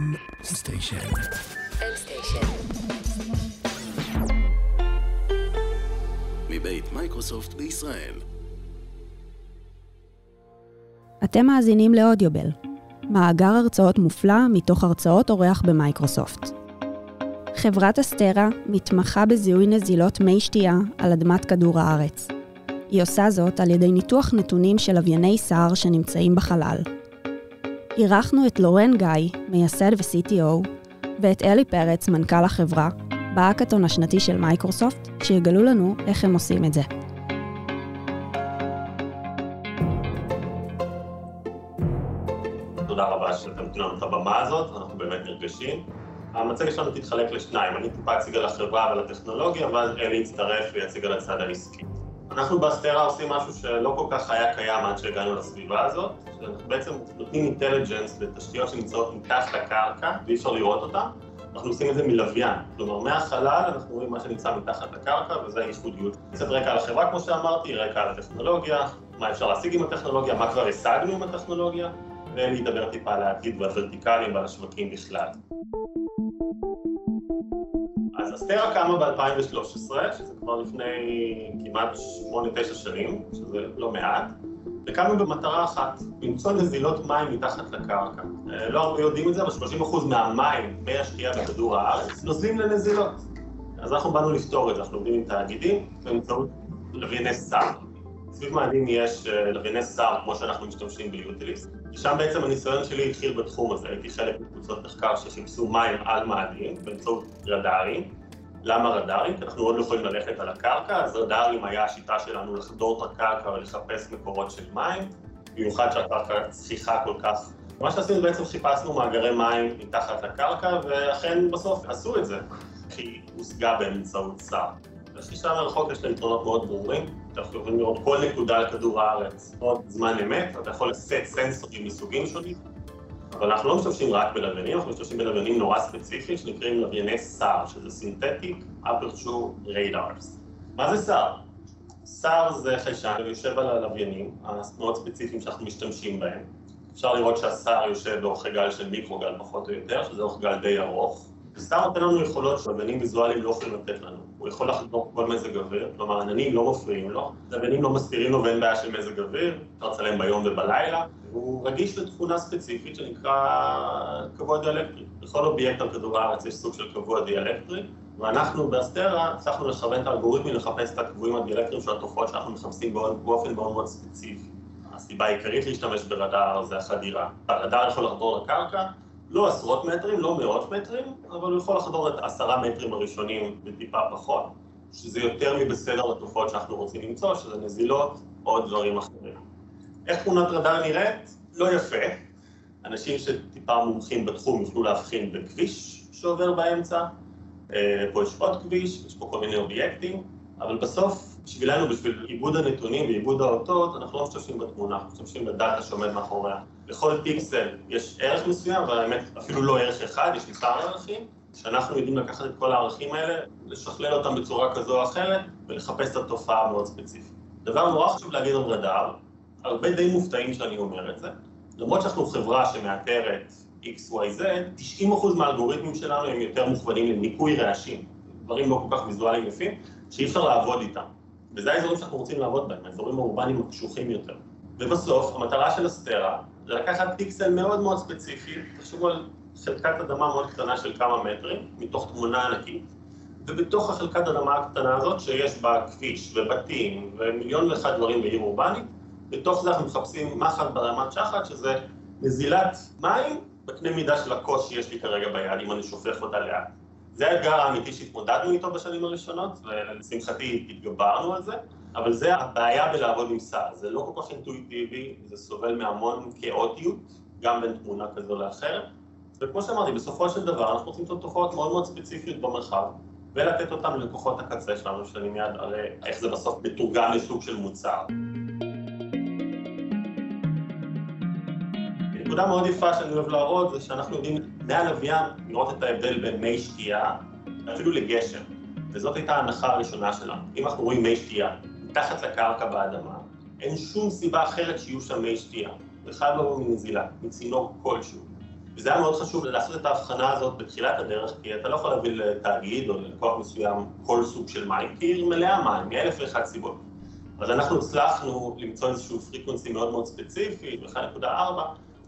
M Station. M Station. מבית מייקרוסופט בישראל. אתם מאזינים לאודיובל, מאגר הרצאות מופלא מתוך הרצאות אורח במייקרוסופט. חברת אסטרה מתמחה בזיהוי נזילות מי שתייה על אדמת כדור הארץ. היא עושה זאת על ידי ניתוח נתונים של לווייני SAR שנמצאים בחלל. אירחנו את לורן גיא, מייסד ו-CTO, ואת אלי פרץ, מנכ"ל החברה, בהאקתון השנתי של מייקרוסופט, שיגלו לנו איך הם עושים את זה. שאתם נותנים לנו את הבמה הזאת, אנחנו באמת נרגשים. המצגת שלנו תתחלק לשניים, אני טיפה אציג על החברה ועל הטכנולוגיה, ואז אלי יצטרף ויציג על הצד העסקי. אנחנו באסטרה עושים משהו שלא כל כך היה קיים עד שהגענו לסביבה הזאת, שאנחנו בעצם נותנים אינטליג'נס לתשתיות שנמצאות מתחת לקרקע ואי אפשר לראות אותן, אנחנו עושים את זה מלוויין, כלומר מהחלל אנחנו רואים מה שנמצא מתחת לקרקע וזה ייחודיות. קצת רקע על החברה כמו שאמרתי, רקע על הטכנולוגיה, מה אפשר להשיג עם הטכנולוגיה, מה כבר השגנו עם הטכנולוגיה, ולהידבר טיפה על העתיד והוורטיקלים ועל השווקים בכלל. אז אסתרה קמה ב-2013, שזה כבר לפני כמעט 8-9 שנים, שזה לא מעט, וקמנו במטרה אחת, למצוא נזילות מים מתחת לקרקע. אה, לא הרבה יודעים את זה, אבל 30% מהמים, מי השתייה בכדור הארץ, נוזלים לנזילות. אז אנחנו באנו לפתור את זה, אנחנו עובדים עם תאגידים באמצעות לווייני סער. סביב מאדים יש אה, לווייני סער, כמו שאנחנו משתמשים ביוטיליס, ושם בעצם הניסיון שלי התחיל בתחום הזה, הייתי חלק מקבוצות מחקר שחיפשו מים על מאדים באמצעות רדארים. למה רדארים? כי אנחנו עוד לא יכולים ללכת על הקרקע, אז רדארים היה השיטה שלנו לחדור את הקרקע ולחפש מקורות של מים, במיוחד שהקרקע צחיחה כל כך. מה שעשינו בעצם חיפשנו מאגרי מים מתחת לקרקע, ואכן בסוף עשו את זה, כי הושגה באמצעות שר. לחישה מרחוק יש לה יתרונות מאוד ברורים, אתה יכול לראות כל נקודה על כדור הארץ, עוד זמן אמת, אתה יכול לשאת סנסורים מסוגים שונים, אבל אנחנו לא משתמשים רק בלוויינים, אנחנו משתמשים בלוויינים נורא ספציפיים שנקראים לווייני SAR, שזה Synthetic Aperture Radars. מה זה SAR? SAR זה חיישן, הוא יושב על הלוויינים המאוד ספציפיים שאנחנו משתמשים בהם. אפשר לראות שה SAR יושב באורך גל של מיקרוגל פחות או יותר, שזה אורך גל די ארוך. ו SAR נותן לנו יכולות שלוויינים ויזואליים לא יכולים לתת לנו. הוא יכול לחדור כל מזג אוויר, כלומר עננים לא מפריעים לו, לוויינים לא מסתירים לו ואין בעיה של מזג אוויר, אפשר לצלם ביום ובלילה, הוא רגיש לתכונה ספציפית שנקרא קבוע דיאלקטרי. בכל אובייקט על כדור הארץ יש סוג של קבוע דיאלקטרי, ואנחנו באסטרה הצלחנו לכוון את האלגוריתמים לחפש את הקבועים הדיאלקטריים של התופעות שאנחנו מחפשים באופן מאוד מאוד ספציפי. הסיבה העיקרית להשתמש ברדאר זה החדירה. הרדאר יכול לחדור לקרקע, לא עשרות מטרים, לא מאות מטרים, אבל הוא יכול לחדור את עשרה מטרים הראשונים בטיפה פחות, שזה יותר מבסדר לתופעות שאנחנו רוצים למצוא, שזה נזילות או דברים אחרים. איך תמונת רדאר נראית? לא יפה. אנשים שטיפה מומחים בתחום יוכלו להבחין בכביש שעובר באמצע. אה, פה יש עוד כביש, יש פה כל מיני אובייקטים, אבל בסוף, בשבילנו, בשביל עיבוד הנתונים ועיבוד האותות, אנחנו לא משתמשים בתמונה, אנחנו משתמשים בדאטה שעומד מאחוריה. לכל פיקסל יש ערך מסוים, אבל האמת אפילו לא ערך אחד, יש מספר ערכים, שאנחנו יודעים לקחת את כל הערכים האלה, לשכלל אותם בצורה כזו או אחרת, ולחפש את התופעה המאוד ספציפית. דבר נורא חשוב להגיד על רדאר, הרבה די מופתעים שאני אומר את זה, למרות שאנחנו חברה שמאתרת XYZ, 90% מהאלגוריתמים שלנו הם יותר מוכוונים לניקוי רעשים, דברים לא כל כך ויזואליים יפים, שאי אפשר לעבוד איתם. וזה האזורים שאנחנו רוצים לעבוד בהם, האזורים האורבניים הקשוחים יותר. ובסוף, המטרה של אסטרה זה לקחת פיקסל מאוד מאוד ספציפי, תחשבו על חלקת אדמה מאוד קטנה של כמה מטרים, מתוך תמונה ענקית, ובתוך החלקת אדמה הקטנה הזאת, שיש בה כביש ובתים ומיליון ואחד דברים בעיר אורבנית, בתוך זה אנחנו מחפשים מחט ברמת שחת, שזה נזילת מים בקנה מידה של הקושי שיש לי כרגע ביד, אם אני שופך אותה לאט. זה האתגר האמיתי שהתמודדנו איתו בשנים הראשונות, ולשמחתי התגברנו על זה, אבל זה הבעיה בלעבוד עם סל, זה לא כל כך אינטואיטיבי, זה סובל מהמון כאוטיות, גם בין תמונה כזו לאחרת, וכמו שאמרתי, בסופו של דבר אנחנו רוצים למצוא תופעות מאוד מאוד ספציפיות במרחב, ולתת אותן ללקוחות הקצה שלנו, שאני מיד אראה איך זה בסוף מתורגם לסוג של מוצר. נקודה מאוד יפה שאני אוהב להראות זה שאנחנו יודעים מהלוויין לראות את ההבדל בין מי שתייה אפילו לגשם, וזאת הייתה ההנחה הראשונה שלנו. אם אנחנו רואים מי שתייה מתחת לקרקע באדמה, אין שום סיבה אחרת שיהיו שם מי שתייה. בכלל לא מנזילה, מצינור כלשהו. וזה היה מאוד חשוב לעשות את ההבחנה הזאת בתחילת הדרך, כי אתה לא יכול להביא לתאגיד או ללקוח מסוים כל סוג של מים, כי היא מלאה מים, מאלף ואחת סיבות. אז אנחנו הצלחנו למצוא איזשהו פריקוונסי מאוד מאוד ספציפי, ב-1.4,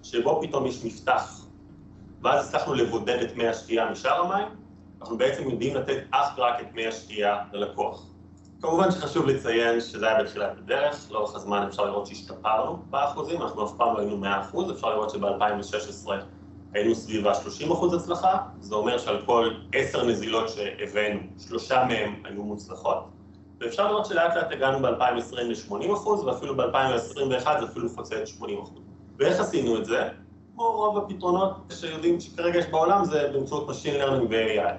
שבו פתאום יש מפתח, ואז הצלחנו לבודד את מי השתייה משאר המים, אנחנו בעצם יודעים לתת אך ורק את מי השתייה ללקוח. כמובן שחשוב לציין שזה היה בתחילת הדרך, לאורך הזמן אפשר לראות שהשתפרנו באחוזים, אנחנו אף פעם לא היינו 100%, אפשר לראות שב-2016 היינו סביב ה-30% הצלחה, זה אומר שעל כל 10 נזילות שהבאנו, שלושה מהם היו מוצלחות, ואפשר לראות שלאט לאט הגענו ב-2020 ל-80% ואפילו ב-2021 זה אפילו חוצה את 80%. ואיך עשינו את זה? כמו רוב הפתרונות שיודעים שכרגע יש בעולם זה באמצעות Machine Learning ו-AI.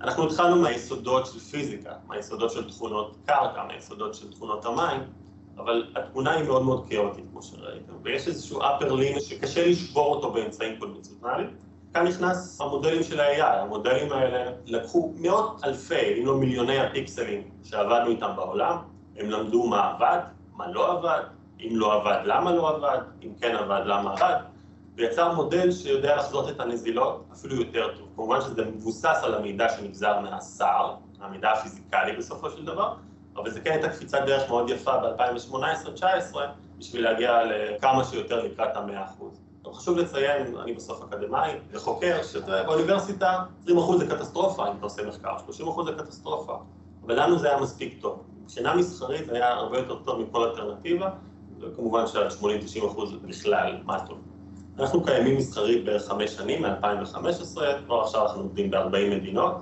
אנחנו התחלנו מהיסודות של פיזיקה, מהיסודות של תכונות קרקע, מהיסודות של תכונות המים, אבל התמונה היא מאוד מאוד כאוטית, כמו שראיתם, ויש איזשהו upper limit שקשה לשבור אותו באמצעים קונבנציונליים. כאן נכנס המודלים של ה-AI, המודלים האלה לקחו מאות אלפי, אם לא מיליוני הפיקסלים שעבדנו איתם בעולם, הם למדו מה עבד, מה לא עבד, אם לא עבד, למה לא עבד, אם כן עבד, למה עבד, ויצר מודל שיודע לחזות את הנזילות אפילו יותר טוב. כמובן שזה מבוסס על המידע שנגזר מהשר, המידע הפיזיקלי בסופו של דבר, אבל זה כן הייתה קפיצת דרך מאוד יפה ב-2018-2019 בשביל להגיע לכמה שיותר לקראת המאה אחוז. חשוב לציין, אני בסוף אקדמאי וחוקר, שבאוניברסיטה 20% זה קטסטרופה אם אתה עושה מחקר, 30% זה קטסטרופה, אבל לנו זה היה מספיק טוב. מבחינה מסחרית זה היה הרבה יותר טוב מכל אלטרנטיבה, וכמובן שעד 80-90% בכלל, מה טוב. אנחנו קיימים מסחרית בערך חמש שנים, מ-2015, כבר עכשיו אנחנו עובדים ב-40 מדינות,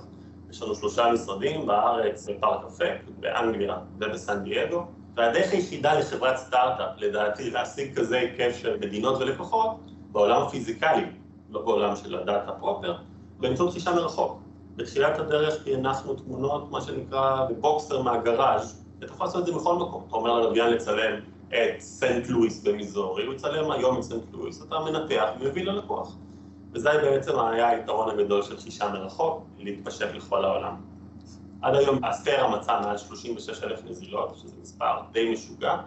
יש לנו שלושה משרדים בארץ, בפארק אפק, באנגליה ובסן דייגו, והדרך היחידה לחברת סטארט-אפ, לדעתי, להשיג כזה היקף של מדינות ולקוחות, בעולם הפיזיקלי, לא בעולם של ה data proper, באמצעות חישה מרחוק. בתחילת הדרך הנחנו תמונות, מה שנקרא, בבוקסר מהגראז', אתה יכול לעשות את זה בכל מקום. אתה אומר ללוויין לצלם את סנט לואיס במיזורי, הוא יצלם היום את סנט לואיס, אתה מנתח ומביא ללקוח. וזה בעצם היה היתרון הגדול של חישה מרחוק, להתפשט לכל העולם. עד היום אסטרה מצא מעל 36 אלף נזילות, שזה מספר די משוגע.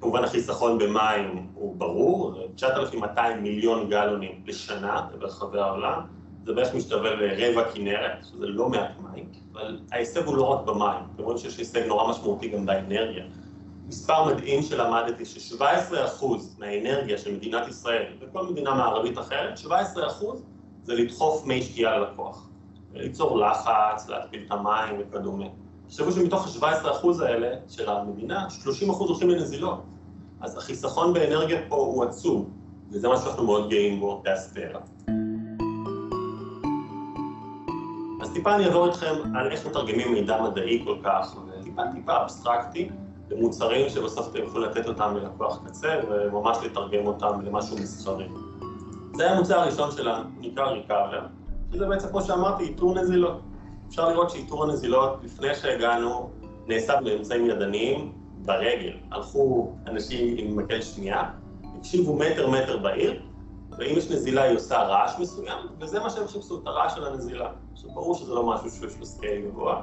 כמובן החיסכון במים הוא ברור, 9,200 מיליון גלונים לשנה ברחבי העולם, זה בערך משתווה לרבע כנרת, שזה לא מעט מים, אבל ההישג הוא לא רק במים, אתם רואים שיש הישג נורא משמעותי גם באנרגיה. מספר מדהים שלמדתי ש-17% מהאנרגיה של מדינת ישראל וכל מדינה מערבית אחרת, 17% זה לדחוף מי שתייה ללקוח. ליצור לחץ, להתפיל את המים וכדומה. תחשבו שמתוך ה-17% האלה של המדינה, 30% הולכים לנזילות. אז החיסכון באנרגיה פה הוא עצום, וזה מה שאנחנו מאוד גאים בו באסטרה. אז טיפה אני אעבור איתכם על איך מתרגמים מידע מדעי כל כך, וטיפה טיפה אבסטרקטי, למוצרים שבסוף אתם יכולים לתת אותם ללקוח קצה, וממש לתרגם אותם למשהו מסחרי. זה המוצר הראשון שלנו, נקרא ריקאבר. שזה בעצם, כמו שאמרתי, איתור נזילות. אפשר לראות שאיתור הנזילות, לפני שהגענו, נעשה באמצעים ידניים ברגל. הלכו אנשים עם מקל שמיעה, הקשיבו מטר מטר בעיר, ואם יש נזילה היא עושה רעש מסוים, וזה מה שהם חיפשו, את הרעש של הנזילה. עכשיו, ברור שזה לא משהו שיש לו scale גבוה,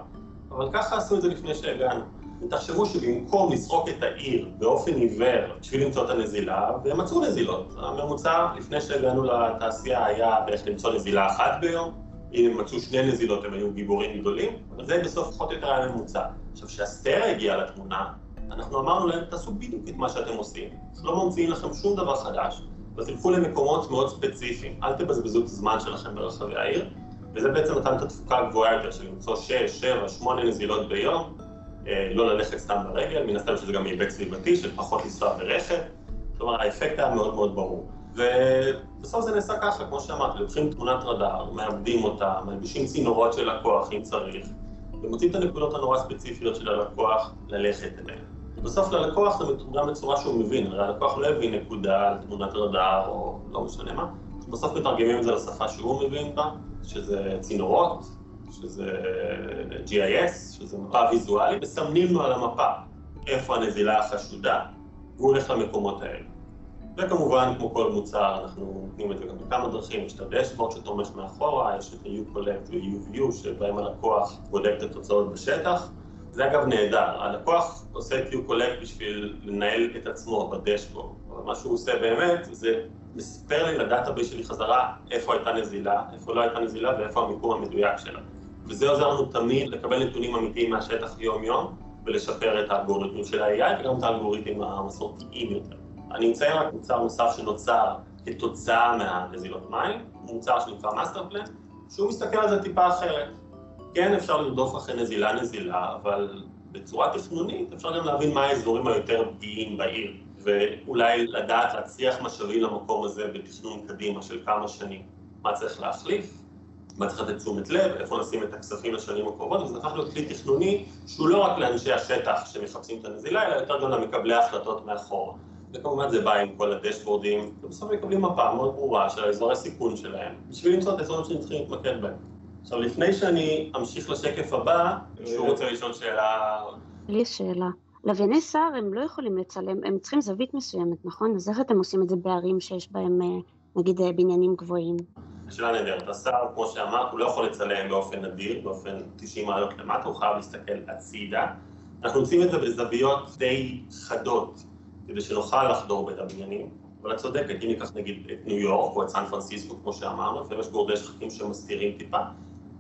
אבל ככה עשו את זה לפני שהגענו. ותחשבו שבמקום לסרוק את העיר באופן עיוור בשביל למצוא את הנזילה, והם מצאו נזילות. הממוצע לפני שהגענו לתעשייה היה בערך למצוא נזילה אחת ביום, אם הם מצאו שני נזילות הם היו גיבורים גדולים, אבל זה בסוף פחות או יותר היה ממוצע. עכשיו, כשהסטרה הגיעה לתמונה, אנחנו אמרנו להם, תעשו בדיוק את מה שאתם עושים. לא ממציאים לכם שום דבר חדש, ותלכו למקומות מאוד ספציפיים. אל תבזבזו את הזמן שלכם ברחבי העיר, וזה בעצם נתן את התפוקה הגבוהה יותר של למצוא 6, 7, 8 נזילות ביום, לא ללכת סתם ברגל, מן הסתם שזה גם היבט סביבתי של פחות לנסוע ברכב, כלומר האפקט היה מאוד מאוד ברור. ובסוף זה נעשה ככה, כמו שאמרתי, לוקחים תמונת רדאר, מאבדים אותה, מלבישים צינורות של לקוח אם צריך, ומוצאים את הנקודות הנורא ספציפיות של הלקוח ללכת אליהן. ובסוף ללקוח זה מתורגם בצורה שהוא מבין, הרי הלקוח לא יבין נקודה על תמונת רדאר או לא משנה מה, בסוף מתרגמים את זה לשפה שהוא מבין בה, שזה צינורות, שזה GIS, שזה מפה ויזואלית, מסמנים לו על המפה איפה הנזילה החשודה, והוא הולך למקומות האלה. וכמובן, כמו כל מוצר, אנחנו נותנים את זה גם בכמה דרכים, יש את הדשבורד שתומך מאחורה, יש את ה-U-Collect ו-U-View, שבהם הלקוח בודק את התוצאות בשטח. זה אגב נהדר, הלקוח עושה את U-Collect בשביל לנהל את עצמו בדשבורד, אבל מה שהוא עושה באמת זה מספר לי ל database שלי חזרה איפה הייתה נזילה, איפה לא הייתה נזילה ואיפה המיקום המדויק שלה. וזה עוזר לנו תמיד לקבל נתונים אמיתיים מהשטח יום-יום ולשפר את האלגוריתמים של ה-AI וגם את האלגוריתמים המסורתיים יותר. אני אציין רק מוצר נוסף שנוצר כתוצאה מהנזילות מים, מוצר שנקרא מאסטר פלן, שהוא מסתכל על זה טיפה אחרת. כן, אפשר לרדוף אחרי נזילה נזילה, אבל בצורה תכנונית אפשר גם להבין מה האזורים היותר פגיעים בעיר, ואולי לדעת להצליח משאבים למקום הזה בתכנון קדימה של כמה שנים. מה צריך להחליף, מה צריך לתת תשומת לב, איפה נשים את הכספים לשנים הקרובות, וזה הפך להיות כלי תכנוני שהוא לא רק לאנשי השטח שמחפשים את הנזילה, אלא יותר גם למקבלי ההחלטות מאחור. וכמובן זה בא עם כל הדשבורדים, ובסוף מקבלים מפה מאוד ברורה של האזורי סיכון שלהם, בשביל למצוא את האזורים שהם צריכים להתמקד בהם. עכשיו, לפני שאני אמשיך לשקף הבא, מישהו רוצה לשאול שאלה... לי יש שאלה. לווייני סער הם לא יכולים לצלם, הם צריכים זווית מסוימת, נכון? אז איך אתם עושים את זה בערים שיש בהם, אה, נגיד, אה, בניינים גבוהים? שאלה נהדרת. הסער, כמו שאמרת, הוא לא יכול לצלם באופן נדיר, באופן 90 מעלות למטה, הוא חייב להסתכל הצידה. אנחנו עושים את זה בזוויות די חדות, כדי שנוכל לחדור בין הבניינים. אבל את צודקת, אם ניקח נגיד את ניו יורק או את סן פרנסיסקו, כמו שאמרנו, לפעמים יש גורדי שחקים שמסתירים טיפה.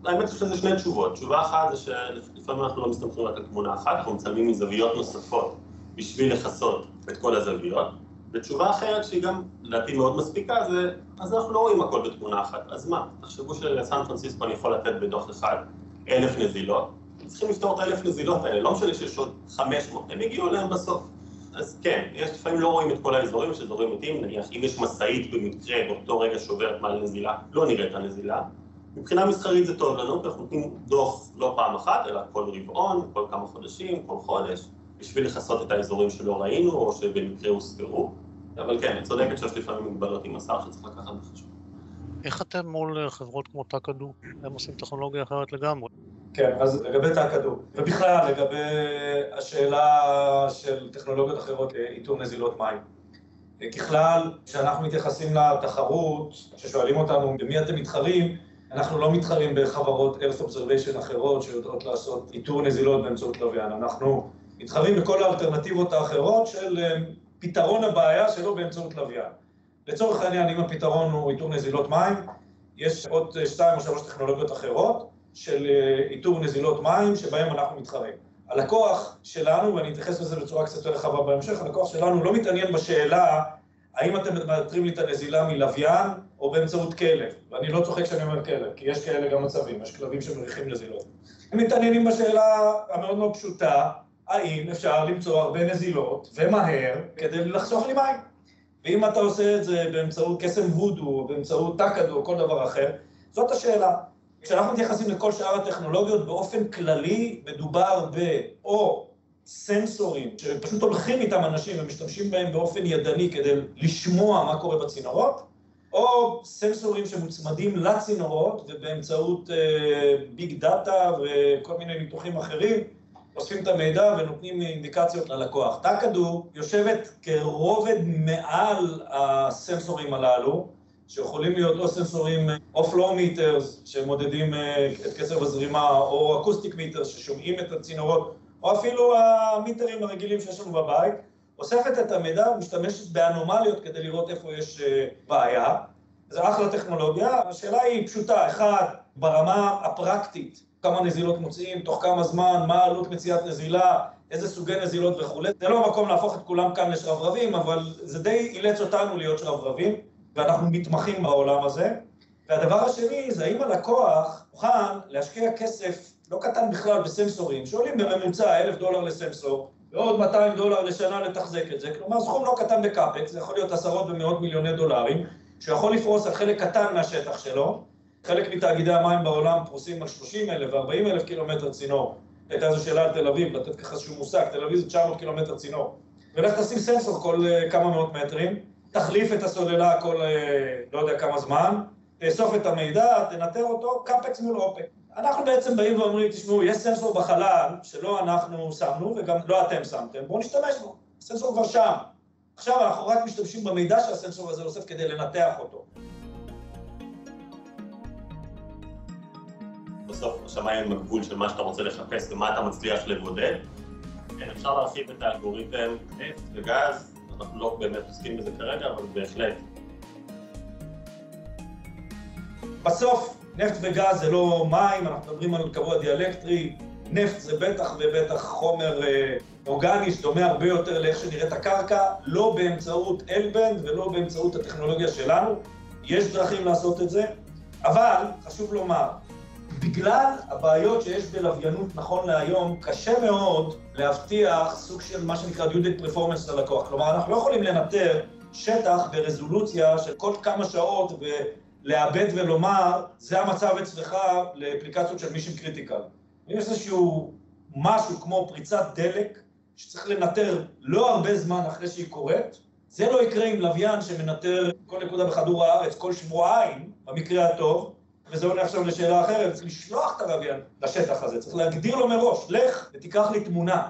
האמת יש לזה שני תשובות. תשובה אחת זה שלפעמים אנחנו לא מסתמכים רק על תמונה אחת, אנחנו מצלמים מזוויות נוספות בשביל לכסות את כל הזוויות. ותשובה אחרת שהיא גם, לדעתי מאוד מספיקה, זה, אז אנחנו לא רואים הכל בתמונה אחת. אז מה? תחשבו שלסן פרנסיסקו אני יכול לתת בדוח אחד אלף נזילות, צריכים לפתור את האלף נזילות האלה, לא משנה שיש עוד חמש מאות, הם יגיעו אליהם בסוף. אז כן, יש לפעמים לא רואים את כל האזורים, יש אזורים מתים, נניח אם יש משאית במקרה באותו רגע שעוברת מעל נזילה, לא נראה את הנזילה. מבחינה מסחרית זה טוב לנו, אנחנו נותנים דוח לא פעם אחת, אלא כל רבעון, כל כמה חודשים, כל חודש, בשביל לכסות את האזורים שלא ראינו או שבמקרה הוסברו. אבל כן, את צודקת שיש לפעמים מגבלות עם השר שצריך לקחת בחשבון. איך אתם מול חברות כמו טאקדו? הם עושים טכנולוגיה אחרת לגמרי. כן, אז לגבי טאקדו, ובכלל לגבי השאלה של טכנולוגיות אחרות לאיתור נזילות מים. ככלל, כשאנחנו מתייחסים לתחרות, כששואלים אותנו במי אתם מתחרים, אנחנו לא מתחרים בחברות Earth Observation אחרות שיודעות לעשות איתור נזילות באמצעות לוויין, אנחנו מתחרים בכל האלטרנטיבות האחרות של אה, פתרון הבעיה שלו באמצעות לוויין. לצורך העניין, אם הפתרון הוא איתור נזילות מים, יש עוד אה, שתיים או שלוש טכנולוגיות אחרות של אה, איתור נזילות מים שבהם אנחנו מתחרים. הלקוח שלנו, ואני אתייחס לזה בצורה קצת יותר רחבה בהמשך, הלקוח שלנו לא מתעניין בשאלה האם אתם מאתרים לי את הנזילה מלוויין או באמצעות כלב? ואני לא צוחק כשאני אומר כלב, כי יש כאלה גם מצבים, יש כלבים שמריחים נזילות. הם מתעניינים בשאלה המאוד מאוד פשוטה, האם אפשר למצוא הרבה נזילות, ומהר, כדי לחסוך לי מים. ואם אתה עושה את זה באמצעות קסם וודו, או באמצעות טאקדו, או כל דבר אחר, זאת השאלה. כשאנחנו מתייחסים לכל שאר הטכנולוגיות, באופן כללי מדובר באו סנסורים שפשוט הולכים איתם אנשים ומשתמשים בהם באופן ידני כדי לשמוע מה קורה בצינורות, או סנסורים שמוצמדים לצינורות ובאמצעות big uh, data וכל מיני ניתוחים אחרים, אוספים את המידע ונותנים אינדיקציות ללקוח. תקדו יושבת כרובד מעל הסנסורים הללו, שיכולים להיות או סנסורים of flow meters שמודדים את קצב הזרימה, או acoustic meters ששומעים את הצינורות או אפילו ה meterים הרגילים שיש לנו בבית, אוספת את המידע ומשתמשת באנומליות כדי לראות איפה יש אה, בעיה. זה אחלה טכנולוגיה, השאלה היא פשוטה, אחד, ברמה הפרקטית, כמה נזילות מוצאים, תוך כמה זמן, מה עלות מציאת נזילה, איזה סוגי נזילות וכולי. זה לא המקום להפוך את כולם כאן לשרברבים, אבל זה די אילץ אותנו להיות שרברבים, ואנחנו מתמחים בעולם הזה. והדבר השני זה האם הלקוח מוכן להשקיע כסף לא קטן בכלל בסנסורים, שעולים בממוצע אלף דולר לסנסור, ועוד 200 דולר לשנה לתחזק את זה, כלומר סכום לא קטן בקאפקס, זה יכול להיות עשרות ומאות מיליוני דולרים, שיכול לפרוס על חלק קטן מהשטח שלו, חלק מתאגידי המים בעולם פרוסים על 30 אלף ו-40 אלף קילומטר צינור. הייתה איזו שאלה על תל אביב, לתת ככה איזשהו מושג, תל אביב זה 900 קילומטר צינור. ולך תשים סנסור כל uh, כמה מאות מטרים, תחליף את הסוללה כל uh, לא יודע כמה זמן, תאסוף את המידע, תנטר אותו, קאפקס מול אופק. אנחנו בעצם באים ואומרים, תשמעו, יש סנסור בחלל שלא אנחנו שמנו וגם לא אתם שמתם, בואו נשתמש בו, הסנסור כבר שם. עכשיו אנחנו רק משתמשים במידע שהסנסור הזה אוסף כדי לנתח אותו. בסוף השמיים הם הגבול של מה שאתה רוצה לחפש ומה אתה מצליח לבודד. כן, אפשר להרחיב את האלגוריתם נפט וגז, אנחנו לא באמת עוסקים בזה כרגע, אבל בהחלט בסוף, נפט וגז זה לא מים, אנחנו מדברים על קבוע דיאלקטרי, נפט זה בטח ובטח חומר אה, אורגני שדומה הרבה יותר לאיך שנראית הקרקע, לא באמצעות אלבנד ולא באמצעות הטכנולוגיה שלנו. יש דרכים לעשות את זה, אבל חשוב לומר, בגלל הבעיות שיש בלוויינות נכון להיום, קשה מאוד להבטיח סוג של מה שנקרא דיודק performance ללקוח. כלומר, אנחנו לא יכולים לנטר שטח ברזולוציה של כל כמה שעות ולעבד ולומר, זה המצב אצלך לאפליקציות של mission critical. אם יש איזשהו משהו כמו פריצת דלק, שצריך לנטר לא הרבה זמן אחרי שהיא קורית, זה לא יקרה עם לוויין שמנטר כל נקודה בכדור הארץ כל שבועיים, במקרה הטוב, וזה עונה עכשיו לשאלה אחרת, צריך לשלוח את הלוויין לשטח הזה, צריך להגדיר לו מראש, לך ותיקח לי תמונה.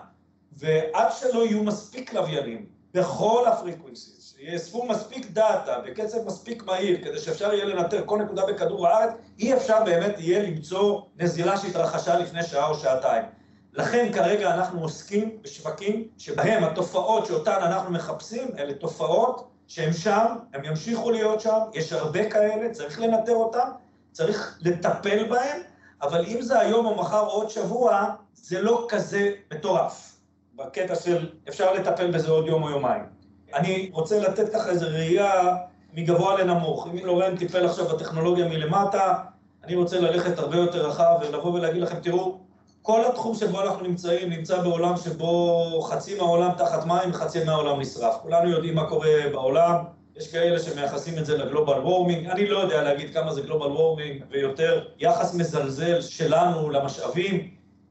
ועד שלא יהיו מספיק לוויינים בכל ה frequencies, שיאספו מספיק דאטה בקצב מספיק מהיר, כדי שאפשר יהיה לנטר כל נקודה בכדור הארץ, אי אפשר באמת יהיה למצוא נזילה שהתרחשה לפני שעה או שעתיים. לכן כרגע אנחנו עוסקים בשווקים שבהם התופעות שאותן אנחנו מחפשים, אלה תופעות שהן שם, הן ימשיכו להיות שם, יש הרבה כאלה, צריך לנטר אותן, צריך לטפל בהן, אבל אם זה היום או מחר או עוד שבוע, זה לא כזה מטורף. בקטע של אפשר לטפל בזה עוד יום או יומיים. אני רוצה לתת ככה איזו ראייה מגבוה לנמוך. אם לורן טיפל עכשיו בטכנולוגיה מלמטה, אני רוצה ללכת הרבה יותר רחב ולבוא ולהגיד לכם, תראו, כל התחום שבו אנחנו נמצאים נמצא בעולם שבו חצי מהעולם תחת מים וחצי מהעולם נשרף. כולנו יודעים מה קורה בעולם, יש כאלה שמייחסים את זה לגלובל וורמינג, אני לא יודע להגיד כמה זה גלובל וורמינג ויותר יחס מזלזל שלנו למשאבים.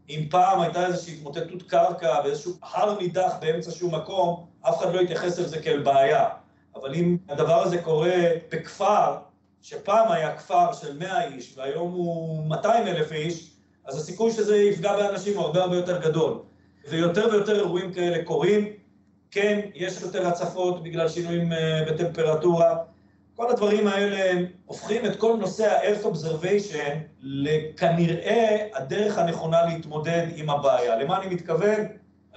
אם פעם הייתה איזושהי התמוטטות קרקע באיזשהו הר נידח באמצע שום מקום, אף אחד לא יתייחס לזה כאל בעיה. אבל אם הדבר הזה קורה בכפר, שפעם היה כפר של 100 איש והיום הוא 200 אלף איש, אז הסיכוי שזה יפגע באנשים הוא הרבה הרבה יותר גדול. ויותר ויותר אירועים כאלה קורים. כן, יש יותר הצפות בגלל שינויים אה, בטמפרטורה. כל הדברים האלה הופכים את כל נושא ה-Earth Observation לכנראה הדרך הנכונה להתמודד עם הבעיה. למה אני מתכוון?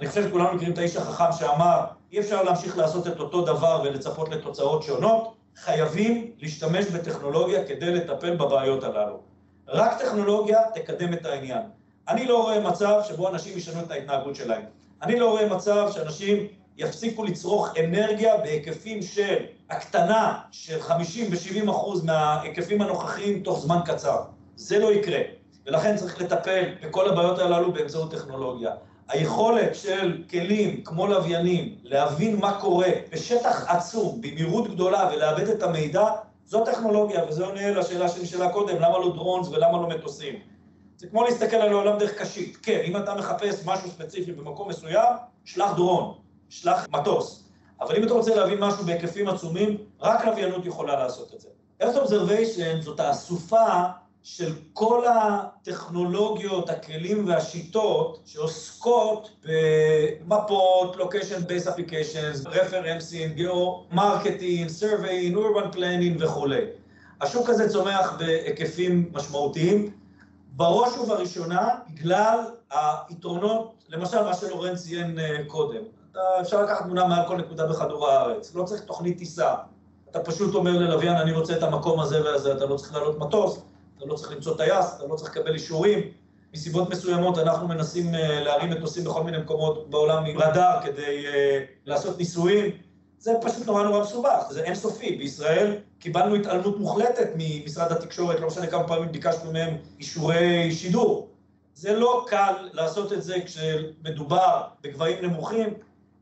אני חושב שכולנו מכירים את האיש החכם שאמר, אי אפשר להמשיך לעשות את אותו דבר ולצפות לתוצאות שונות, חייבים להשתמש בטכנולוגיה כדי לטפל בבעיות הללו. רק טכנולוגיה תקדם את העניין. אני לא רואה מצב שבו אנשים ישנו את ההתנהגות שלהם. אני לא רואה מצב שאנשים יפסיקו לצרוך אנרגיה בהיקפים של הקטנה של 50 ו-70 אחוז מההיקפים הנוכחיים תוך זמן קצר. זה לא יקרה. ולכן צריך לטפל בכל הבעיות הללו באמצעות טכנולוגיה. היכולת של כלים כמו לוויינים להבין מה קורה בשטח עצום, במהירות גדולה ולאבד את המידע, זו טכנולוגיה, וזה עונה לשאלה שנשאלה קודם, למה לא דרונס ולמה לא מטוסים. זה כמו להסתכל על העולם דרך קשית. כן, אם אתה מחפש משהו ספציפי במקום מסוים, שלח דרון. שלח מטוס. אבל אם אתה רוצה להבין משהו בהיקפים עצומים, רק לוויינות יכולה לעשות את זה. Earth Observation זאת האסופה של כל הטכנולוגיות, הכלים והשיטות שעוסקות במפות, location based applications, referencing, geo-marketing, surveying, urban planning וכולי. השוק הזה צומח בהיקפים משמעותיים, בראש ובראשונה בגלל היתרונות, למשל מה שלורן ציין אה, קודם. אפשר לקחת תמונה מעל כל נקודה בכדור הארץ, לא צריך תוכנית טיסה. אתה פשוט אומר ללוויין, אני רוצה את המקום הזה והזה, אתה לא צריך לעלות מטוס, אתה לא צריך למצוא טייס, אתה לא צריך לקבל אישורים. מסיבות מסוימות אנחנו מנסים אה, להרים מטוסים בכל מיני מקומות בעולם עם רדאר כדי uh, לעשות ניסויים. זה פשוט נורא נורא מסובך, זה אינסופי. בישראל קיבלנו התעלמות מוחלטת ממשרד התקשורת, לא משנה כמה פעמים ביקשנו מהם אישורי שידור. זה לא קל לעשות את זה כשמדובר בגבהים נמוכים,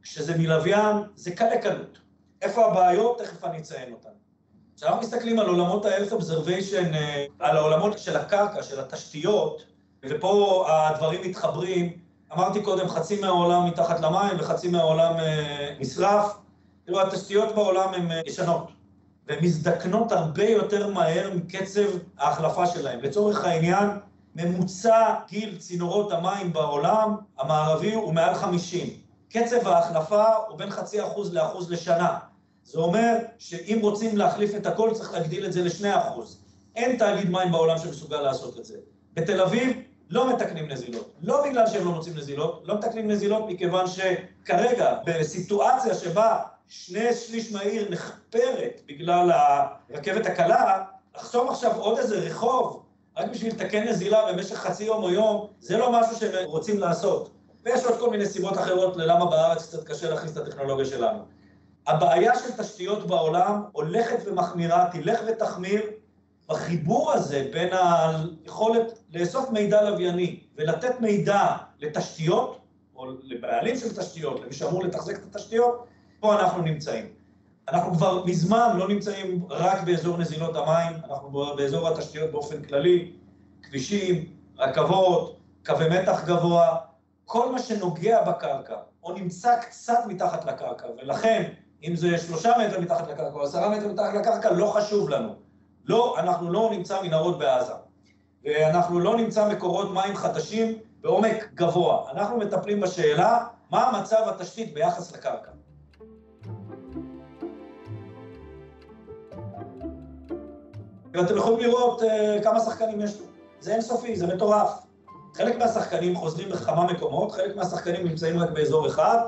כשזה מלוויין, זה קל לקלות. איפה הבעיות? תכף אני אציין אותן. כשאנחנו מסתכלים על עולמות ה-Health Observation, אה, על העולמות של הקרקע, של התשתיות, ופה הדברים מתחברים, אמרתי קודם, חצי מהעולם מתחת למים וחצי מהעולם אה, נשרף. תראו, התשתיות בעולם הן אה, ישנות, והן מזדקנות הרבה יותר מהר מקצב ההחלפה שלהן. לצורך העניין, ממוצע גיל צינורות המים בעולם המערבי הוא מעל 50. קצב ההחלפה הוא בין חצי אחוז לאחוז לשנה. זה אומר שאם רוצים להחליף את הכל, צריך להגדיל את זה לשני אחוז. אין תאגיד מים בעולם שמסוגל לעשות את זה. בתל אביב לא מתקנים נזילות. לא בגלל שהם לא מוצאים נזילות, לא מתקנים נזילות מכיוון שכרגע, בסיטואציה שבה שני שליש מהעיר נחפרת בגלל הרכבת הקלה, לחסום עכשיו עוד איזה רחוב, רק בשביל לתקן נזילה במשך חצי יום או יום, זה לא משהו שהם רוצים לעשות. ויש עוד כל מיני סיבות אחרות ללמה בארץ קצת קשה להכניס את הטכנולוגיה שלנו. הבעיה של תשתיות בעולם הולכת ומחמירה, תלך ותחמיר, בחיבור הזה בין היכולת לאסוף מידע לווייני ולתת מידע לתשתיות, או לבעלים של תשתיות, למי שאמור לתחזק את התשתיות, פה אנחנו נמצאים. אנחנו כבר מזמן לא נמצאים רק באזור נזילות המים, אנחנו באזור התשתיות באופן כללי, כבישים, רכבות, קווי מתח גבוה, כל מה שנוגע בקרקע, או נמצא קצת מתחת לקרקע, ולכן, אם זה שלושה מטר מתחת לקרקע או עשרה מטר מתחת לקרקע, לא חשוב לנו. לא, אנחנו לא נמצא מנהרות בעזה, ואנחנו לא נמצא מקורות מים חדשים בעומק גבוה. אנחנו מטפלים בשאלה מה מצב התשתית ביחס לקרקע. ואתם יכולים לראות uh, כמה שחקנים יש לו. זה אינסופי, זה מטורף. חלק מהשחקנים חוזרים בכמה מקומות, חלק מהשחקנים נמצאים רק באזור אחד.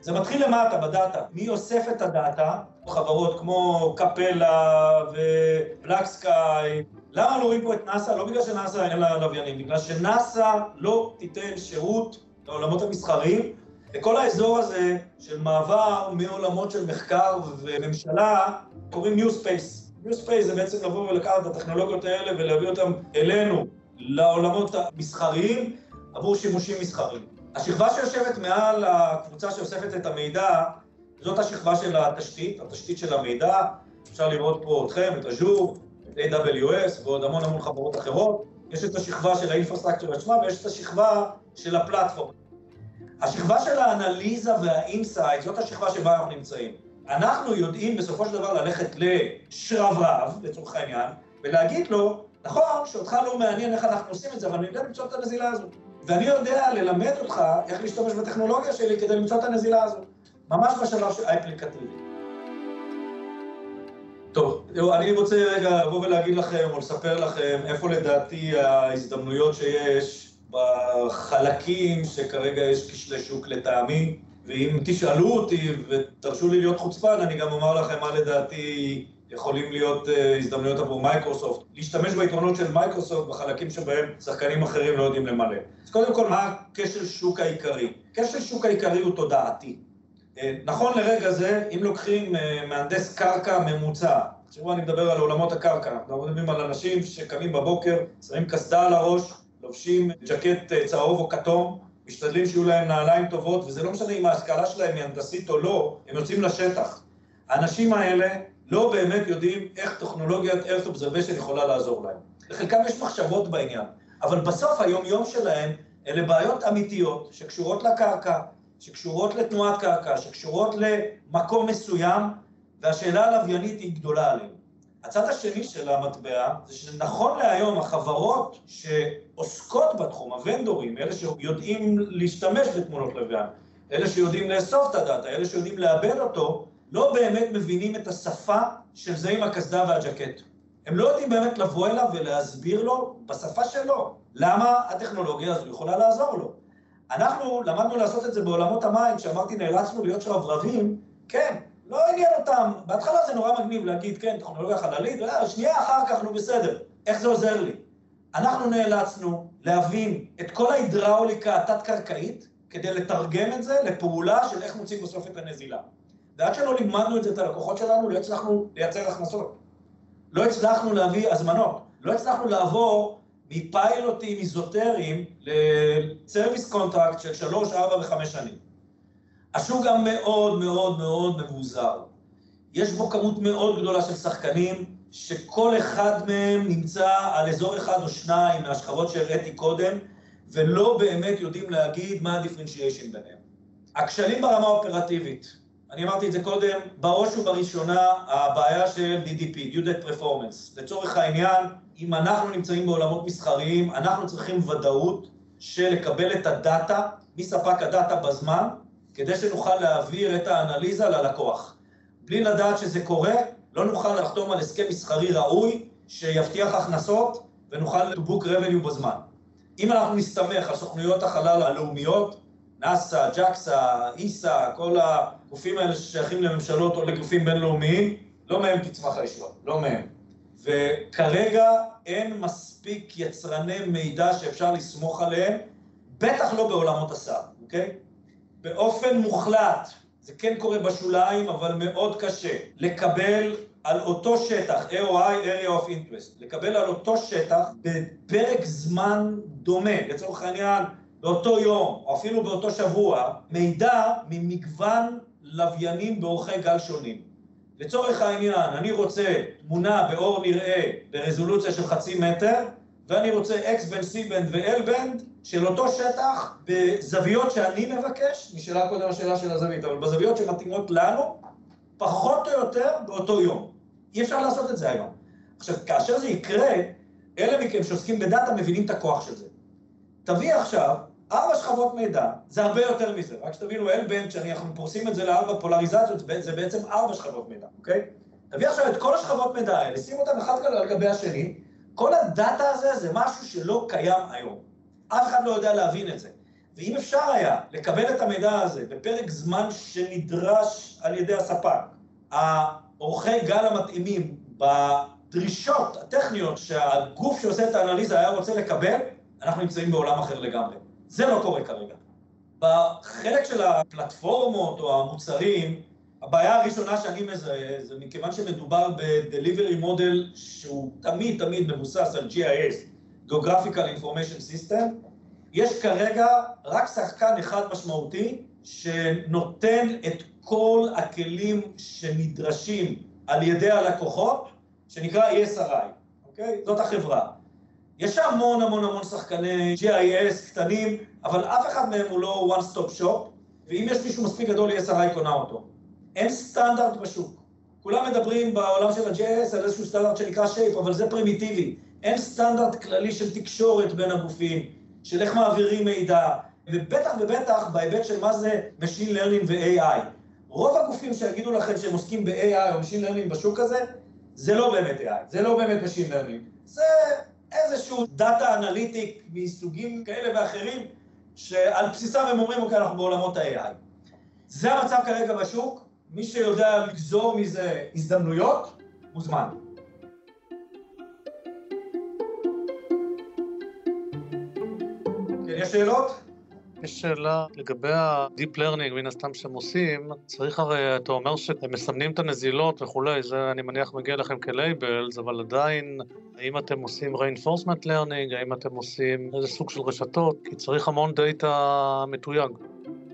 זה מתחיל למטה, בדאטה. מי אוסף את הדאטה? חברות כמו קפלה ובלק סקאי. למה לא רואים פה את נאסא? לא בגלל שנאסא אין לה לוויינים, בגלל שנאסא לא תיתן שירות לעולמות המסחריים. וכל האזור הזה של מעבר מעולמות של מחקר וממשלה, קוראים New Space. New Space זה בעצם לבוא ולקחת את הטכנולוגיות האלה ולהביא אותן אלינו, לעולמות המסחריים, עבור שימושים מסחריים. השכבה שיושבת מעל הקבוצה שאוספת את המידע, זאת השכבה של התשתית, התשתית של המידע. אפשר לראות פה אתכם, את אג'ור, את AWS ועוד המון המון חברות אחרות. יש את השכבה של האינפרסטרקציה עצמה ויש את השכבה של הפלטפורם. השכבה של האנליזה והאינסייט, זאת השכבה שבה אנחנו נמצאים. אנחנו יודעים בסופו של דבר ללכת לשרברב, לצורך העניין, ולהגיד לו, נכון שאותך לא מעניין איך אנחנו עושים את זה, אבל אני יודע למצוא את הנזילה הזאת. ואני יודע ללמד אותך איך להשתמש בטכנולוגיה שלי כדי למצוא את הנזילה הזאת. ממש בשלב האפליקטיבי. טוב, אני רוצה רגע לבוא ולהגיד לכם, או לספר לכם, איפה לדעתי ההזדמנויות שיש בחלקים שכרגע יש כשלי שוק לטעמי. ואם תשאלו אותי ותרשו לי להיות חוצפן, אני גם אומר לכם מה לדעתי יכולים להיות uh, הזדמנויות עבור מייקרוסופט, להשתמש ביתרונות של מייקרוסופט בחלקים שבהם שחקנים אחרים לא יודעים למלא. אז קודם כל, מה הכשל שוק העיקרי? כשל שוק העיקרי הוא תודעתי. Uh, נכון לרגע זה, אם לוקחים uh, מהנדס קרקע ממוצע, תחשבו, אני מדבר על עולמות הקרקע, אנחנו מדברים על אנשים שקמים בבוקר, שמים קסדה על הראש, לובשים ג'קט צהוב או כתום, משתדלים שיהיו להם נעליים טובות, וזה לא משנה אם ההשכלה שלהם היא הנדסית או לא, הם יוצאים לשטח. האנשים האלה לא באמת יודעים איך טכנולוגיית Earth Observation יכולה לעזור להם. לחלקם יש מחשבות בעניין, אבל בסוף היום-יום שלהם אלה בעיות אמיתיות שקשורות לקרקע, שקשורות לתנועת קרקע, שקשורות למקום מסוים, והשאלה הלוויינית היא גדולה עליהם. הצד השני של המטבע זה שנכון להיום החברות שעוסקות בתחום, הוונדורים, אלה שיודעים להשתמש בתמונות לוויין, אלה שיודעים לאסוף את הדאטה, אלה שיודעים לאבד אותו, לא באמת מבינים את השפה של זה עם הקסדה והג'קט. הם לא יודעים באמת לבוא אליו ולהסביר לו בשפה שלו למה הטכנולוגיה הזו יכולה לעזור לו. אנחנו למדנו לעשות את זה בעולמות המים, כשאמרתי נאלצנו להיות שרברבים, כן, לא עניין אותם. בהתחלה זה נורא מגניב להגיד, כן, טכנולוגיה חללית, ושנייה אחר כך, נו בסדר. איך זה עוזר לי? אנחנו נאלצנו להבין את כל ההידראוליקה התת-קרקעית כדי לתרגם את זה לפעולה של איך מוצאים בסוף את הנזילה. ועד שלא לימדנו את זה את הלקוחות שלנו, לא הצלחנו לייצר הכנסות. לא הצלחנו להביא הזמנות. לא הצלחנו לעבור מפיילוטים איזוטריים ל service contract של שלוש, ארבע וחמש שנים. השוק גם מאוד מאוד מאוד מבוזר. יש בו כמות מאוד גדולה של שחקנים, שכל אחד מהם נמצא על אזור אחד או שניים מהשכבות שהראיתי קודם, ולא באמת יודעים להגיד מה ה differentiation ביניהם. הכשלים ברמה האופרטיבית, אני אמרתי את זה קודם, בראש ובראשונה הבעיה של DDP, Due Date Performance. לצורך העניין, אם אנחנו נמצאים בעולמות מסחריים, אנחנו צריכים ודאות של לקבל את הדאטה מספק הדאטה בזמן, כדי שנוכל להעביר את האנליזה ללקוח. בלי לדעת שזה קורה, לא נוכל לחתום על הסכם מסחרי ראוי, שיבטיח הכנסות, ונוכל to book revenue בזמן. אם אנחנו נסתמך על סוכנויות החלל הלאומיות, נאסא, ג'קסה, איסא, כל הגופים האלה ששייכים לממשלות או לגופים בינלאומיים, לא מהם תצמח הישועה, לא מהם. וכרגע אין מספיק יצרני מידע שאפשר לסמוך עליהם, בטח לא בעולמות הסער, אוקיי? באופן מוחלט, זה כן קורה בשוליים, אבל מאוד קשה, לקבל על אותו שטח, AOI, Area of Interest, לקבל על אותו שטח בפרק זמן דומה, לצורך העניין, באותו יום, או אפילו באותו שבוע, מידע ממגוון לוויינים באורכי גל שונים. לצורך העניין, אני רוצה תמונה באור נראה ברזולוציה של חצי מטר, ואני רוצה X בן C בן ו-L בן של אותו שטח בזוויות שאני מבקש, נשאלה קודם השאלה של הזווית, אבל בזוויות שמתאימות לנו, פחות או יותר באותו יום. אי אפשר לעשות את זה היום. עכשיו, כאשר זה יקרה, אלה מכם שעוסקים בדאטה מבינים את הכוח של זה. תביא עכשיו ארבע שכבות מידע, זה הרבה יותר מזה, רק שתבינו, אין בין, כשאנחנו פורסים את זה לארבע פולריזציות, זה בעצם ארבע שכבות מידע, אוקיי? תביא עכשיו את כל השכבות מידע האלה, שים אותן אחת על גבי השני, כל הדאטה הזה זה משהו שלא קיים היום. אף אחד לא יודע להבין את זה. ואם אפשר היה לקבל את המידע הזה בפרק זמן שנדרש על ידי הספק, האורכי גל המתאימים בדרישות הטכניות שהגוף שעושה את האנליזה היה רוצה לקבל, אנחנו נמצאים בעולם אחר לגמרי. זה לא קורה כרגע. בחלק של הפלטפורמות או המוצרים, הבעיה הראשונה שאני מזהה זה מכיוון שמדובר ב-delivery model שהוא תמיד תמיד מבוסס על GIS, Geographical Information System, יש כרגע רק שחקן אחד משמעותי שנותן את כל הכלים שנדרשים על ידי הלקוחות, שנקרא ESRI, אוקיי? זאת החברה. יש המון המון המון שחקני GIS קטנים, אבל אף אחד מהם הוא לא one stop shop, ואם יש מישהו מספיק גדול, ESRI קונה אותו. אין סטנדרט בשוק. כולם מדברים בעולם של ה-GIS על איזשהו סטנדרט שנקרא shape, אבל זה פרימיטיבי. אין סטנדרט כללי של תקשורת בין הגופים, של איך מעבירים מידע, ובטח ובטח בהיבט של מה זה Machine Learning ו-AI. רוב הגופים שיגידו לכם שהם עוסקים ב-AI או Machine Learning בשוק הזה, זה לא באמת AI, זה לא באמת Machine Learning. זה איזשהו דאטה אנליטיק מסוגים כאלה ואחרים, שעל בסיסם הם אומרים, אוקיי, אנחנו בעולמות ה-AI. זה המצב כרגע בשוק, מי שיודע לגזור מזה הזדמנויות, מוזמן. כן, יש שאלות? יש שאלה לגבי ה-Deep Learning, מן הסתם שהם עושים, צריך הרי, אתה אומר שהם מסמנים את הנזילות וכולי, זה אני מניח מגיע לכם כ labels, אבל עדיין, האם אתם עושים reinforcement learning, האם אתם עושים איזה סוג של רשתות, כי צריך המון דאטה מתויג.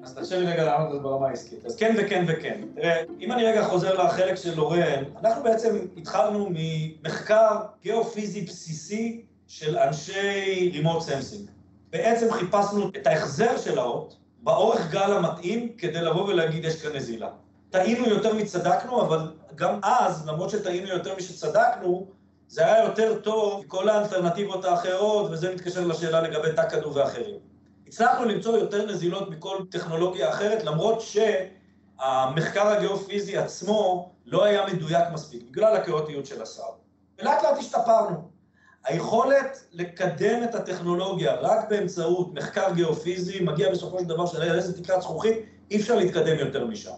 אז תרשה לי רגע לענות את זה ברמה העסקית. אז כן וכן וכן. תראה, אם אני רגע חוזר לחלק של לורן, אנחנו בעצם התחלנו ממחקר גיאופיזי בסיסי של אנשי remote sensing. בעצם חיפשנו את ההחזר של האות באורך גל המתאים כדי לבוא ולהגיד יש כאן נזילה. טעינו יותר משצדקנו, אבל גם אז, למרות שטעינו יותר משצדקנו, זה היה יותר טוב מכל האלטרנטיבות האחרות, וזה מתקשר לשאלה לגבי תקדו ואחרים. הצלחנו למצוא יותר נזילות מכל טכנולוגיה אחרת, למרות שהמחקר הגיאופיזי עצמו לא היה מדויק מספיק, בגלל הכאוטיות של ה SAR. ולאט לאט השתפרנו. היכולת לקדם את הטכנולוגיה רק באמצעות מחקר גיאופיזי מגיע בסופו של דבר של איזה תקרת זכוכית, אי אפשר להתקדם יותר משם.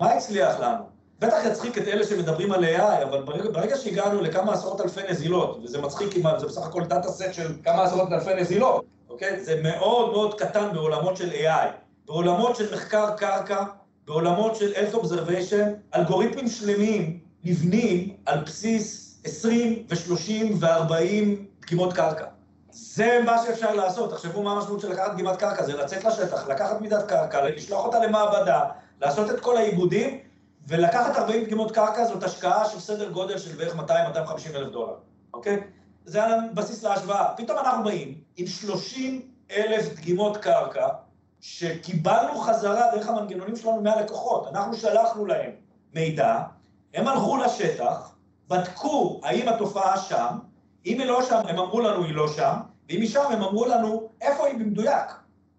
מה הצליח לנו? בטח יצחיק את אלה שמדברים על AI, אבל ברגע, ברגע שהגענו לכמה עשרות אלפי נזילות, וזה מצחיק כמעט, זה בסך הכל דאטה סט של כמה עשרות אלפי נזילות, אוקיי? זה מאוד מאוד קטן בעולמות של AI. בעולמות של מחקר קרקע, בעולמות של Earth Observation, אלגוריתמים שלמים נבנים על בסיס 20 ו-30 ו-40 דגימות קרקע. זה מה שאפשר לעשות. תחשבו מה המשמעות של לקחת דגימת קרקע, זה לצאת לשטח, לקחת מידת קרקע, לשלוח אותה למעבדה, לעשות את כל העיבודים, ולקחת 40 דגימות קרקע זאת השקעה של סדר גודל של בערך 200-250 אלף דולר, אוקיי? זה על הבסיס להשוואה. פתאום אנחנו באים עם 30 אלף דגימות קרקע, שקיבלנו חזרה דרך המנגנונים שלנו מהלקוחות. אנחנו שלחנו להם מידע, הם הלכו לשטח, בדקו האם התופעה שם, אם היא לא שם, הם אמרו לנו היא לא שם, ואם היא שם, הם אמרו לנו איפה היא במדויק.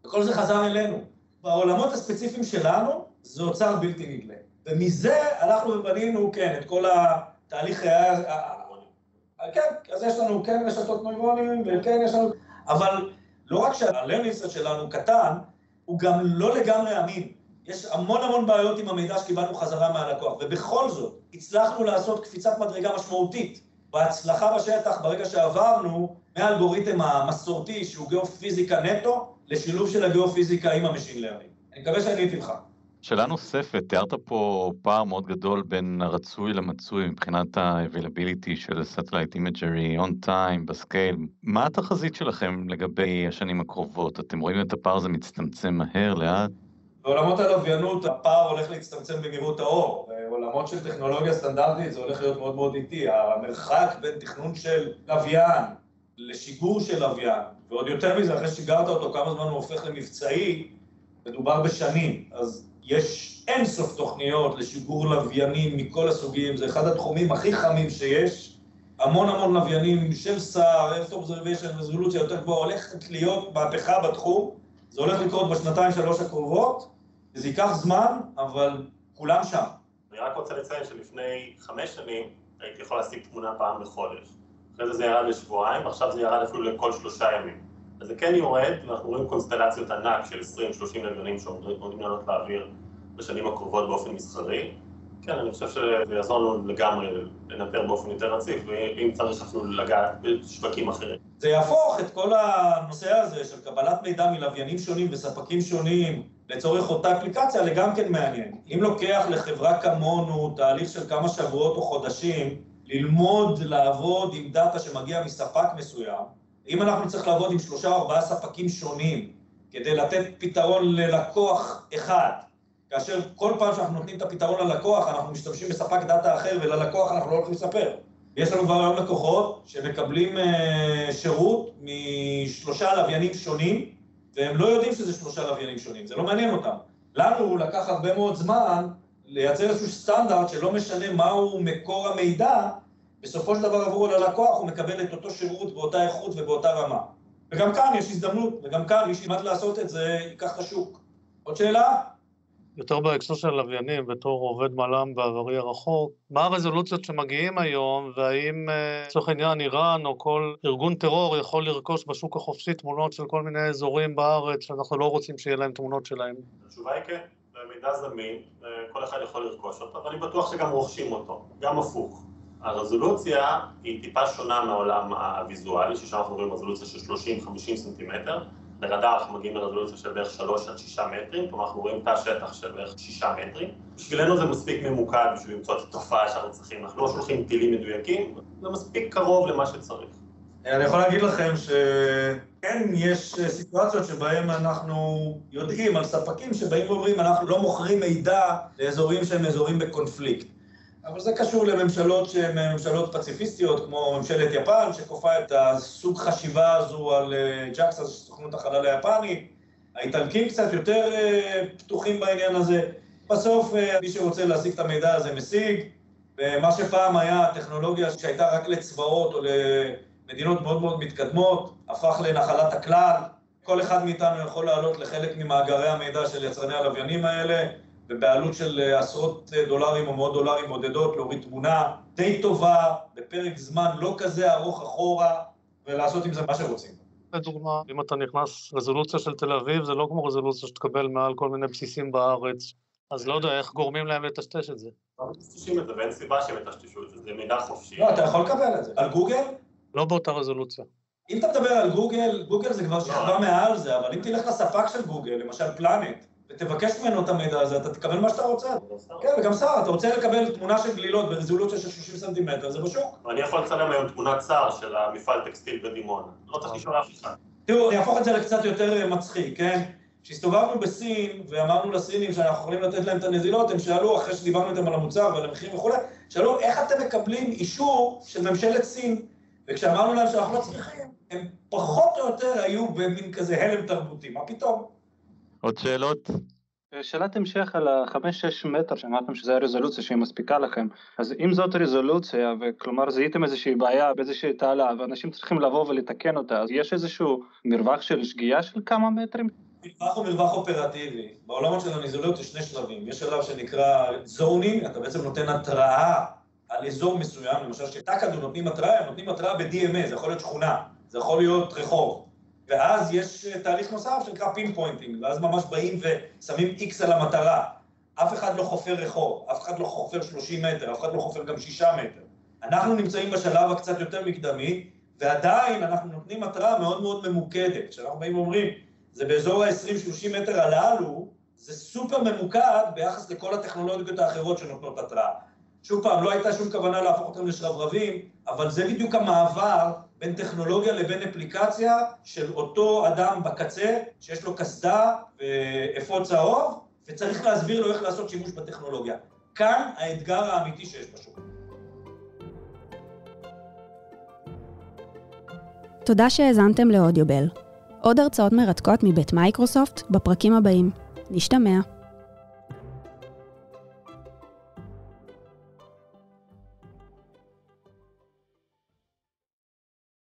וכל זה חזר אלינו. בעולמות הספציפיים שלנו, זה אוצר בלתי נדלה. ומזה הלכנו ובנינו, כן, את כל התהליך... כן, אז יש לנו כן רשתות נוירונים, וכן יש לנו... אבל לא רק שהלרניסט שלנו קטן, הוא גם לא לגמרי אמין. יש המון המון בעיות עם המידע שקיבלנו חזרה מהלקוח, ובכל זאת הצלחנו לעשות קפיצת מדרגה משמעותית בהצלחה בשטח ברגע שעברנו מהאלגוריתם המסורתי שהוא גיאופיזיקה נטו, לשילוב של הגיאופיזיקה עם ה machine learning. אני מקווה שעניתי לך. שאלה נוספת, תיארת פה פער מאוד גדול בין הרצוי למצוי מבחינת ה-availability של Satellite Imagery on time, ב scale. מה התחזית שלכם לגבי השנים הקרובות? אתם רואים את הפער הזה מצטמצם מהר, לאט? בעולמות הלוויינות הפער הולך להצטמצם במהירות האור. בעולמות של טכנולוגיה סטנדרטית זה הולך להיות מאוד מאוד איטי. המרחק בין תכנון של לוויין לשיגור של לוויין, ועוד יותר מזה, אחרי ששיגרת אותו, כמה זמן הוא הופך למבצעי, מדובר בשנים. אז יש אין סוף תוכניות לשיגור לוויינים מכל הסוגים, זה אחד התחומים הכי חמים שיש. המון המון לוויינים של סער, ארט אובזרוויישן, רזולוציה יותר גבוהה, הולכת להיות מהפכה בתחום. זה הולך לקרות בשנתיים שלוש הקרובות, וזה ייקח זמן, אבל כולם שם. אני רק רוצה לציין שלפני חמש שנים הייתי יכול להשיג תמונה פעם בחודש. אחרי זה זה ירד לשבועיים, ועכשיו זה ירד אפילו לכל שלושה ימים. אז זה כן יורד, ואנחנו רואים קונסטלציות ענק של 20-30 לוויינים שעומדים לעלות לאוויר בשנים הקרובות באופן מסחרי. כן, אני חושב שזה יעזור לנו לגמרי לנטר באופן יותר רציף, ואם צריך אפילו לגעת בשווקים אחרים. זה יהפוך את כל הנושא הזה של קבלת מידע מלוויינים שונים וספקים שונים לצורך אותה אפליקציה לגם כן מעניין. אם לוקח לחברה כמונו תהליך של כמה שבועות או חודשים ללמוד לעבוד עם דאטה שמגיע מספק מסוים, אם אנחנו נצטרך לעבוד עם שלושה או ארבעה ספקים שונים כדי לתת פתרון ללקוח אחד, כאשר כל פעם שאנחנו נותנים את הפתרון ללקוח, אנחנו משתמשים בספק דאטה אחר וללקוח אנחנו לא הולכים לספר. יש לנו כבר היום לקוחות שמקבלים uh, שירות משלושה לוויינים שונים, והם לא יודעים שזה שלושה לוויינים שונים, זה לא מעניין אותם. לנו לקח הרבה מאוד זמן לייצר איזשהו סטנדרט שלא משנה מהו מקור המידע, בסופו של דבר עבור ללקוח הוא מקבל את אותו שירות באותה איכות ובאותה רמה. וגם כאן יש הזדמנות, וגם כאן מי שילמד לעשות את זה ייקח את השוק. עוד שאלה? יותר בהקשר של הלוויינים, בתור עובד מל"מ בעברי הרחוק, מה הרזולוציות שמגיעים היום, והאם אה, לצורך העניין איראן או כל ארגון טרור יכול לרכוש בשוק החופשי תמונות של כל מיני אזורים בארץ שאנחנו לא רוצים שיהיה להם תמונות שלהם? התשובה היא כן, מידע זמין, כל אחד יכול לרכוש אותו, ואני בטוח שגם רוכשים אותו, גם הפוך. הרזולוציה היא טיפה שונה מהעולם הוויזואלי, ששם אנחנו רואים רזולוציה של 30-50 סנטימטר. ברדאר אנחנו מגיעים לרזולוציה של בערך 3 עד 6 מטרים, כלומר אנחנו רואים תא שטח של בערך 6 מטרים. בשבילנו זה מספיק ממוקד בשביל למצוא את התופעה שאנחנו צריכים, אנחנו לא שולחים טילים מדויקים, זה מספיק קרוב למה שצריך. אני יכול להגיד לכם שכן, יש סיטואציות שבהן אנחנו יודעים על ספקים שבאים ואומרים אנחנו לא מוכרים מידע לאזורים שהם אזורים בקונפליקט. אבל זה קשור לממשלות שהן ממשלות פציפיסטיות, כמו ממשלת יפן, שכופה את הסוג חשיבה הזו על ג'קסה, סוכנות החלל היפנית. האיטלקים קצת יותר פתוחים בעניין הזה. בסוף, מי שרוצה להשיג את המידע הזה משיג, ומה שפעם היה טכנולוגיה שהייתה רק לצבאות או למדינות מאוד מאוד מתקדמות, הפך לנחלת הכלל. כל אחד מאיתנו יכול לעלות לחלק ממאגרי המידע של יצרני הלוויינים האלה, ובעלות של עשרות דולרים או מאות דולרים בודדות להוריד תמונה די טובה, בפרק זמן לא כזה ארוך אחורה, ולעשות עם זה מה שרוצים. לדוגמה, אם אתה נכנס רזולוציה של תל אביב, זה לא כמו רזולוציה שתקבל מעל כל מיני בסיסים בארץ, אז לא יודע איך גורמים להם לטשטש את זה. מטשטשים את זה, ואין סיבה שהם יטשטשו את זה, זה מידע חופשי. לא, אתה יכול לקבל את זה. על גוגל? לא באותה רזולוציה. אם אתה מדבר על גוגל, גוגל זה כבר שכבה מעל זה, אבל אם תלך לספק של גוגל, למשל פלנט, ותבקש ממנו את המידע הזה, אתה תקבל מה שאתה רוצה. כן, וגם שר, אתה רוצה לקבל תמונה של גלילות ברזולוציה של 30 סנטימטר, זה בשוק. אני יכול לצלם היום תמונת צער של המפעל טקסטיל בדימונה. לא צריך לשאול אף אחד. תראו, אני אהפוך את זה לקצת יותר מצחיק, כן? כשהסתובבנו בסין ואמרנו לסינים שאנחנו יכולים לתת להם את הנזילות, הם שאלו, אחרי שדיברנו איתם על המוצר ועל המחיר וכולי, שאלו, איך אתם מקבלים אישור של ממשלת סין? וכשאמרנו להם שאנחנו לא צריכים, הם פחות או יותר היו במין כזה הלם תרבותי, מה פתאום? עוד שאלות? שאלת המשך על החמש-שש מטר שאמרתם שזה הרזולוציה שהיא מספיקה לכם, אז אם זאת רזולוציה, וכלומר זיהיתם איזושהי בעיה באיזושהי תעלה, ואנשים צריכים לבוא ולתקן אותה, אז יש איזשהו מרווח של שגיאה של כמה מטרים? מרווח הוא מרווח אופרטיבי. בעולמות של הנזולות יש שני שלבים. יש שלב שנקרא זונינג, אתה בעצם נותן התראה על אזור מסוים, למשל כשטקדו נותנים התראה, הם נותנים התראה ב-DMA, זה יכול להיות שכונה, זה יכול להיות רחוב. ואז יש תהליך נוסף שנקרא pinpointing, ואז ממש באים ושמים איקס על המטרה. אף אחד לא חופר רחוב, אף אחד לא חופר 30 מטר, אף אחד לא חופר גם 6 מטר. אנחנו נמצאים בשלב הקצת יותר מקדמי, ועדיין אנחנו נותנים התראה מאוד מאוד ממוקדת. כשאנחנו באים ואומרים, זה באזור ה-20-30 מטר הללו, זה סופר ממוקד ביחס לכל הטכנולוגיות האחרות שנותנות התראה. שוב פעם, לא הייתה שום כוונה להפוך אותם לשרברבים, אבל זה בדיוק המעבר בין טכנולוגיה לבין אפליקציה של אותו אדם בקצה, שיש לו קסדה ואפוד צהוב, וצריך להסביר לו איך לעשות שימוש בטכנולוגיה. כאן האתגר האמיתי שיש בשוק. תודה שהאזנתם לאודיובל. עוד הרצאות מרתקות מבית מייקרוסופט בפרקים הבאים. נשתמע.